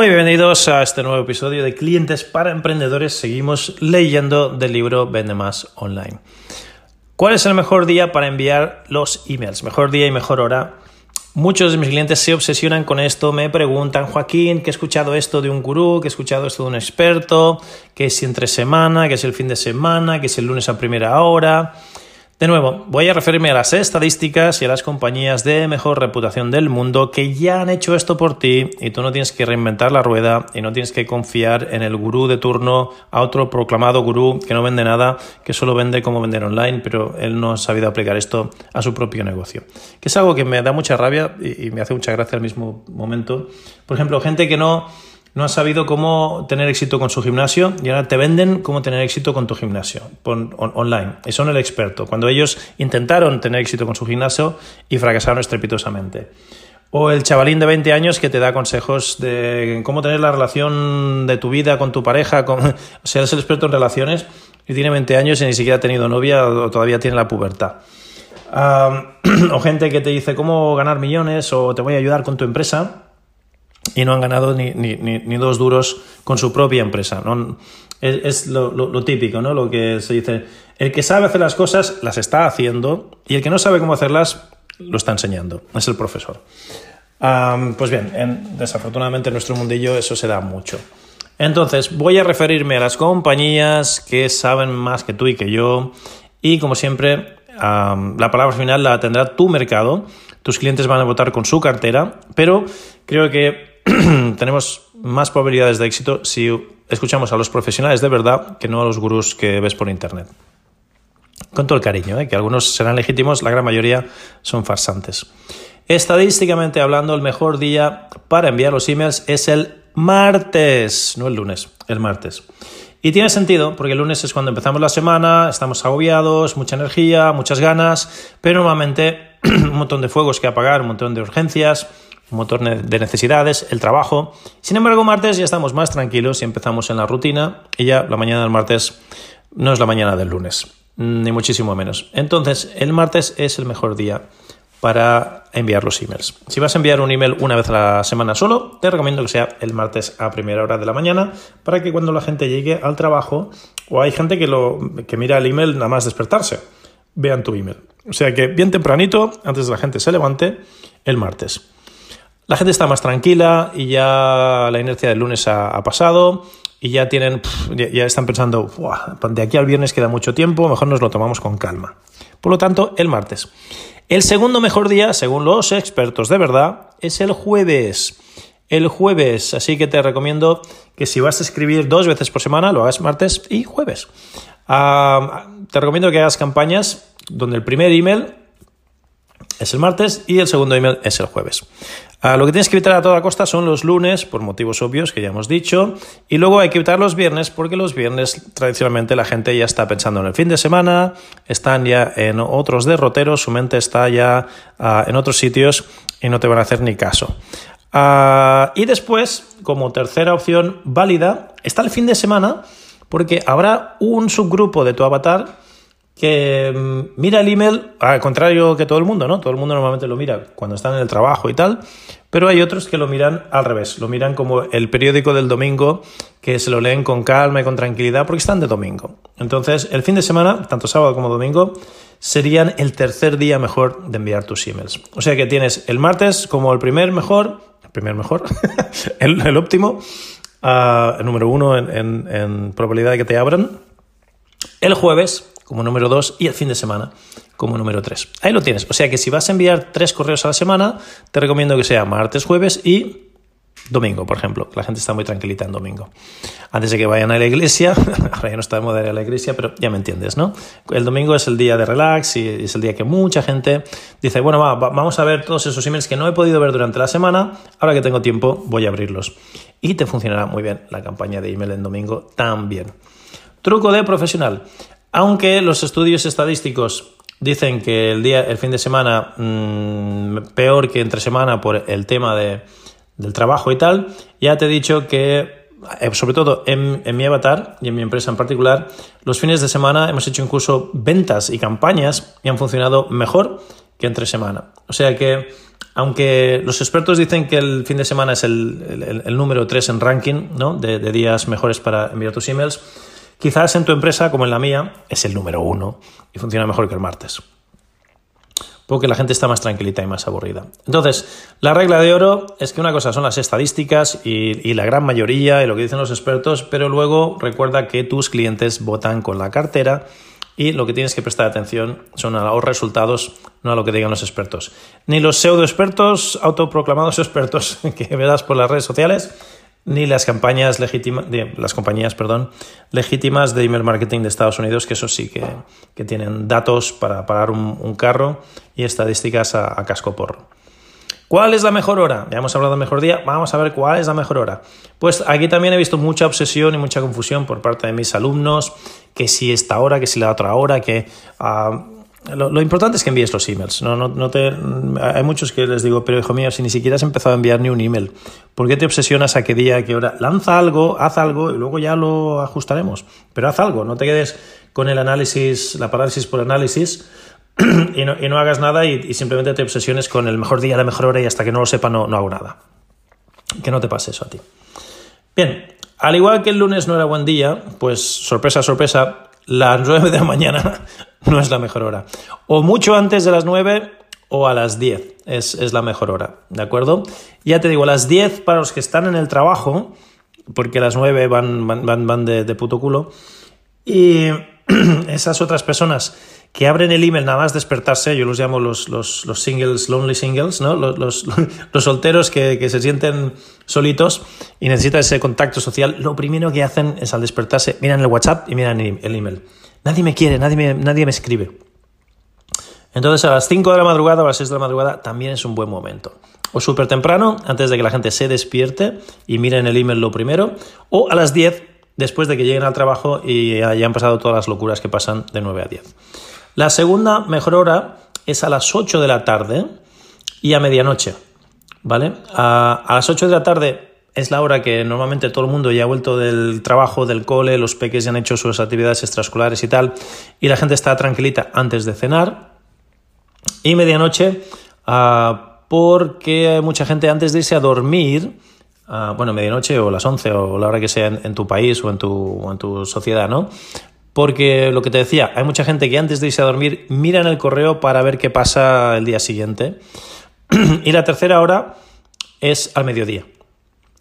Muy bienvenidos a este nuevo episodio de Clientes para Emprendedores. Seguimos leyendo del libro Vende Más Online. ¿Cuál es el mejor día para enviar los emails? Mejor día y mejor hora. Muchos de mis clientes se obsesionan con esto, me preguntan, Joaquín, que he escuchado esto de un gurú, que he escuchado esto de un experto, que si entre semana, que es el fin de semana, que es el lunes a primera hora. De nuevo, voy a referirme a las estadísticas y a las compañías de mejor reputación del mundo que ya han hecho esto por ti y tú no tienes que reinventar la rueda y no tienes que confiar en el gurú de turno, a otro proclamado gurú que no vende nada, que solo vende como vender online, pero él no ha sabido aplicar esto a su propio negocio. Que es algo que me da mucha rabia y me hace mucha gracia al mismo momento. Por ejemplo, gente que no no has sabido cómo tener éxito con su gimnasio y ahora te venden cómo tener éxito con tu gimnasio online. Y son el experto. Cuando ellos intentaron tener éxito con su gimnasio y fracasaron estrepitosamente. O el chavalín de 20 años que te da consejos de cómo tener la relación de tu vida con tu pareja. O sea, es el experto en relaciones y tiene 20 años y ni siquiera ha tenido novia o todavía tiene la pubertad. o gente que te dice cómo ganar millones o te voy a ayudar con tu empresa y no han ganado ni, ni, ni, dos duros con su propia empresa. Es, lo, típico, ¿no? Lo que se dice, el que sabe hacer las cosas las está haciendo y el que no sabe cómo hacerlas lo está enseñando, es el profesor. pues bien, desafortunadamente en nuestro mundillo eso se da mucho. Entonces, voy a referirme a las compañías que saben más que tú y que yo y como siempre, la palabra final la tendrá tu mercado. Tus clientes van a votar con su cartera, pero creo que tenemos más probabilidades de éxito si escuchamos a los profesionales de verdad que no a los gurús que ves por internet. Con todo el cariño, ¿eh? que algunos serán legítimos, la gran mayoría son farsantes. Estadísticamente hablando, el mejor día para enviar los emails es el martes, no el lunes, el martes. Y tiene sentido, porque el lunes es cuando empezamos la semana, estamos agobiados, mucha energía, muchas ganas, pero normalmente un montón de fuegos que apagar, un montón de urgencias, un motor de necesidades, el trabajo. Sin embargo, martes ya estamos más tranquilos y empezamos en la rutina y ya la mañana del martes no es la mañana del lunes, ni muchísimo menos. Entonces, el martes es el mejor día para enviar los emails. Si vas a enviar un email una vez a la semana solo, te recomiendo que sea el martes a primera hora de la mañana para que cuando la gente llegue al trabajo o hay gente que, lo, que mira el email nada más despertarse, vean tu email. O sea que bien tempranito, antes de la gente se levante, el martes. La gente está más tranquila y ya la inercia del lunes ha, pasado y ya tienen, ya, están pensando, de aquí al viernes queda mucho tiempo, mejor nos lo tomamos con calma. Por lo tanto, el martes. El segundo mejor día, según los expertos de verdad, es el jueves. El jueves, así que te recomiendo que si vas a escribir dos veces por semana, lo hagas martes y jueves. Ah, te recomiendo que hagas campañas donde el primer email es el martes y el segundo email es el jueves. Ah, lo que tienes que evitar a toda costa son los lunes, por motivos obvios que ya hemos dicho, y luego hay que evitar los viernes porque los viernes tradicionalmente la gente ya está pensando en el fin de semana, están ya en otros derroteros, su mente está ya ah, en otros sitios y no te van a hacer ni caso. Ah, y después, como tercera opción válida, está el fin de semana porque habrá un subgrupo de tu avatar que mm, mira el email, al contrario que todo el mundo, ¿no? Todo el mundo normalmente lo mira cuando están en el trabajo y tal, pero hay otros que lo miran al revés, lo miran como el periódico del domingo, que se lo leen con calma y con tranquilidad porque están de domingo. Entonces, el fin de semana, tanto sábado como domingo, serían el tercer día mejor de enviar tus emails. O sea que tienes el martes como el primer mejor, el primer mejor, el, óptimo, ah, el número uno en, en probabilidad de que te abran. El jueves como número 2 y el fin de semana como número 3. Ahí lo tienes. O sea que si vas a enviar tres correos a la semana, te recomiendo que sea martes, jueves y Domingo, por ejemplo, la gente está muy tranquilita en domingo. Antes de que vayan a la iglesia, ahora ya no está de moda ir a la iglesia, pero ya me entiendes, ¿no? El domingo es el día de relax y es el día que mucha gente dice, bueno, vamos a ver todos esos emails que no he podido ver durante la semana, ahora que tengo tiempo voy a abrirlos. Y te funcionará muy bien la campaña de email en domingo también. Truco de profesional. Aunque los estudios estadísticos dicen que el día, el fin de semana mm, peor que entre semana por el tema de del trabajo y tal, ya te he dicho que, eh, sobre todo en, mi avatar y en mi empresa en particular, los fines de semana hemos hecho incluso ventas y campañas y han funcionado mejor que entre semana. O sea que, aunque los expertos dicen que el fin de semana es el, número 3 en ranking ¿no? de días mejores para enviar tus emails, quizás en tu empresa, como en la mía, es el número 1 y funciona mejor que el martes porque la gente está más tranquilita y más aburrida. Entonces, la regla de oro es que una cosa son las estadísticas y, la gran mayoría y lo que dicen los expertos, pero luego recuerda que tus clientes votan con la cartera y lo que tienes que prestar atención son a los resultados, no a lo que digan los expertos. Ni los pseudo expertos, autoproclamados expertos que verás por las redes sociales, ni las campañas legítimas, las compañías, perdón, legítimas de email marketing de Estados Unidos, que eso sí que, tienen datos para pagar un, carro y estadísticas a, casco porro. ¿Cuál es la mejor hora? Ya hemos hablado de mejor día, vamos a ver cuál es la mejor hora. Pues aquí también he visto mucha obsesión y mucha confusión por parte de mis alumnos, que si esta hora, que si la otra hora, que... Ah, lo, importante es que envíes los emails. No, no, te, hay muchos que les digo, pero hijo mío, si ni siquiera has empezado a enviar ni un email, ¿por qué te obsesionas a qué día, a qué hora? Lanza algo, haz algo y luego ya lo ajustaremos. Pero haz algo, no te quedes con el análisis, la parálisis por análisis y no, y no hagas nada y, simplemente te obsesiones con el mejor día, la mejor hora y hasta que no lo sepa no, no hago nada. Que no te pase eso a ti. Bien, al igual que el lunes no era buen día, pues sorpresa, sorpresa, las 9 de la mañana no es la mejor hora. O mucho antes de las 9 o a las 10 es, la mejor hora, ¿de acuerdo? Ya te digo, a las 10 para los que están en el trabajo, porque las 9 van, van, van de, de puto culo, y esas otras personas que abren el email nada más despertarse, yo los llamo los, los, los singles, lonely singles, ¿no? los, los, los solteros que, que, se sienten solitos y necesitan ese contacto social, lo primero que hacen es al despertarse, miran el WhatsApp y miran el email. Nadie me quiere, nadie me, nadie me escribe. Entonces a las 5 de la madrugada o a las 6 de la madrugada también es un buen momento. O súper temprano, antes de que la gente se despierte y miren el email lo primero, o a las 10 después de que lleguen al trabajo y hayan pasado todas las locuras que pasan de 9 a 10. La segunda mejor hora es a las 8 de la tarde y a medianoche. ¿Vale? A, las 8 de la tarde es la hora que normalmente todo el mundo ya ha vuelto del trabajo, del cole, los peques ya han hecho sus actividades extraescolares y tal, y la gente está tranquilita antes de cenar. Y medianoche, ah, porque mucha gente antes de irse a dormir, ah, bueno, medianoche o las 11 o la hora que sea en, tu país o en tu sociedad, ¿no? Porque lo que te decía, hay mucha gente que antes de irse a dormir mira en el correo para ver qué pasa el día siguiente. y la tercera hora es al mediodía.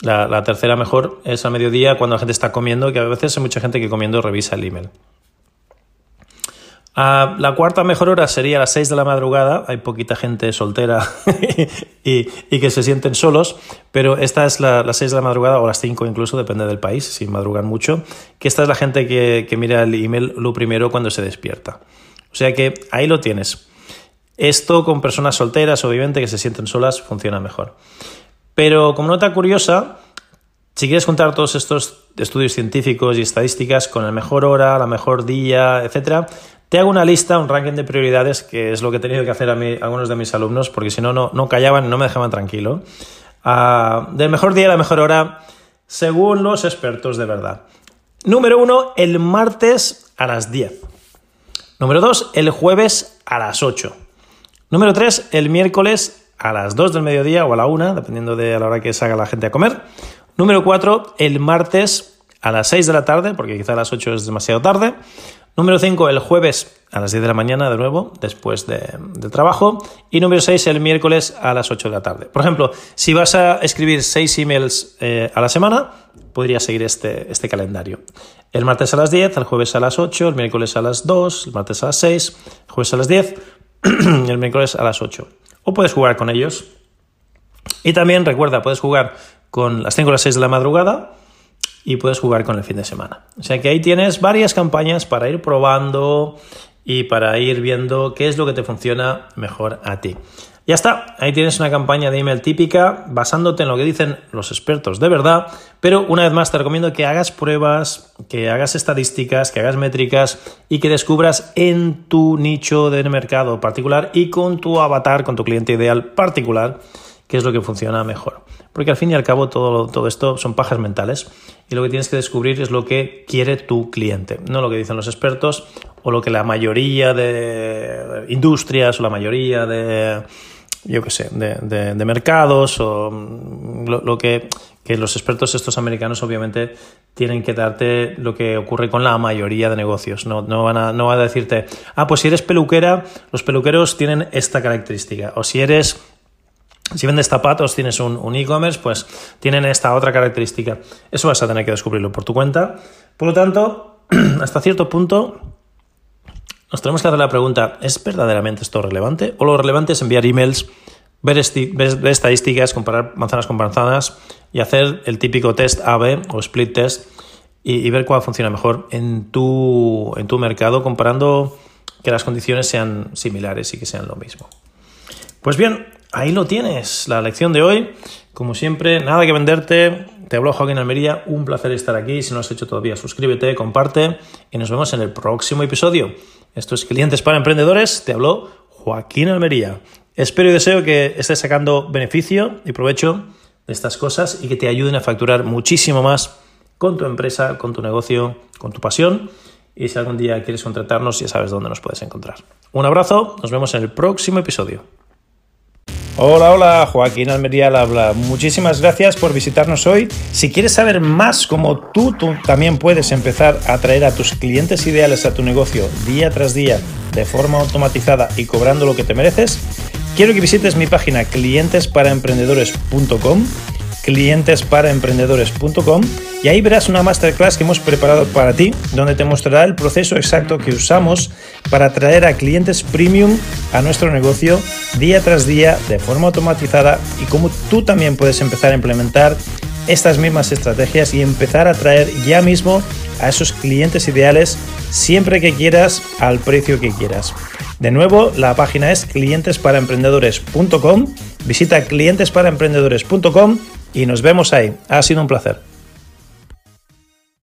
La, tercera mejor es al mediodía cuando la gente está comiendo, que a veces hay mucha gente que comiendo revisa el email. Ah, la cuarta mejor hora sería las 6 de la madrugada. Hay poquita gente soltera y, que se sienten solos, pero esta es la, las 6 de la madrugada o las 5 incluso, depende del país, si madrugan mucho, que esta es la gente que, mira el email lo primero cuando se despierta. O sea que ahí lo tienes. Esto con personas solteras, obviamente, que se sienten solas, funciona mejor. Pero como nota curiosa, si quieres juntar todos estos estudios científicos y estadísticas con el mejor hora, la mejor día, etcétera, te hago una lista, un ranking de prioridades, que es lo que he tenido que hacer a, mí, algunos de mis alumnos, porque si no, no callaban no me dejaban tranquilo. Uh, del mejor día a la mejor hora, según los expertos de verdad. Número uno, el martes a las 10. Número dos, el jueves a las 8. Número tres, el miércoles a las 2 del mediodía o a la 1, dependiendo de la hora que salga la gente a comer. Número cuatro, el martes a las 6 de la tarde, porque quizá a las 8 es demasiado tarde. Número 5, el jueves a las 10 de la mañana, de nuevo, después de, trabajo. Y número 6, el miércoles a las 8 de la tarde. Por ejemplo, si vas a escribir 6 emails eh, a la semana, podrías seguir este, este calendario. El martes a las 10, el jueves a las 8, el miércoles a las 2, el martes a las 6, el jueves a las 10 el miércoles a las 8. O puedes jugar con ellos. Y también recuerda, puedes jugar con las 5 o las 6 de la madrugada y puedes jugar con el fin de semana. O sea que ahí tienes varias campañas para ir probando y para ir viendo qué es lo que te funciona mejor a ti. Ya está, ahí tienes una campaña de email típica basándote en lo que dicen los expertos de verdad, pero una vez más te recomiendo que hagas pruebas, que hagas estadísticas, que hagas métricas y que descubras en tu nicho de mercado particular y con tu avatar, con tu cliente ideal particular, qué es lo que funciona mejor. Porque al fin y al cabo todo, todo esto son pajas mentales y lo que tienes que descubrir es lo que quiere tu cliente, no lo que dicen los expertos o lo que la mayoría de industrias o la mayoría de yo qué sé, de, mercados o mm, lo, que, los expertos estos americanos obviamente tienen que darte lo que ocurre con la mayoría de negocios. No, no, van a, no a decirte, ah, pues si eres peluquera, los peluqueros tienen esta característica. O si eres si vendes zapatos, tienes un, e-commerce, pues tienen esta otra característica. Eso vas a tener que descubrirlo por tu cuenta. Por lo tanto, hasta cierto punto, nos tenemos que hacer la pregunta, ¿es verdaderamente esto relevante? ¿O lo relevante es enviar emails, ver, estadísticas, comparar manzanas con manzanas y hacer el típico test AB o split test y, ver cuál funciona mejor en tu, en tu mercado comparando que las condiciones sean similares y que sean lo mismo? Pues bien, ahí lo tienes, la lección de hoy. Como siempre, nada que venderte. Te hablo Joaquín Almería, un placer estar aquí. Si no lo has hecho todavía, suscríbete, comparte y nos vemos en el próximo episodio. Esto es Clientes para Emprendedores. Te habló Joaquín Almería. Espero y deseo que estés sacando beneficio y provecho de estas cosas y que te ayuden a facturar muchísimo más con tu empresa, con tu negocio, con tu pasión. Y si algún día quieres contratarnos, ya sabes dónde nos puedes encontrar. Un abrazo, nos vemos en el próximo episodio. Hola, hola, Joaquín Almería habla. Muchísimas gracias por visitarnos hoy. Si quieres saber más cómo tú, tú, también puedes empezar a atraer a tus clientes ideales a tu negocio día tras día de forma automatizada y cobrando lo que te mereces, quiero que visites mi página clientesparaemprendedores.com clientesparaemprendedores.com y ahí verás una masterclass que hemos preparado para ti, donde te mostrará el proceso exacto que usamos para atraer a clientes premium a nuestro negocio día tras día de forma automatizada y cómo tú también puedes empezar a implementar estas mismas estrategias y empezar a atraer ya mismo a esos clientes ideales siempre que quieras al precio que quieras. De nuevo, la página es clientesparaemprendedores.com. Visita clientesparaemprendedores.com y nos vemos ahí. Ha sido un placer.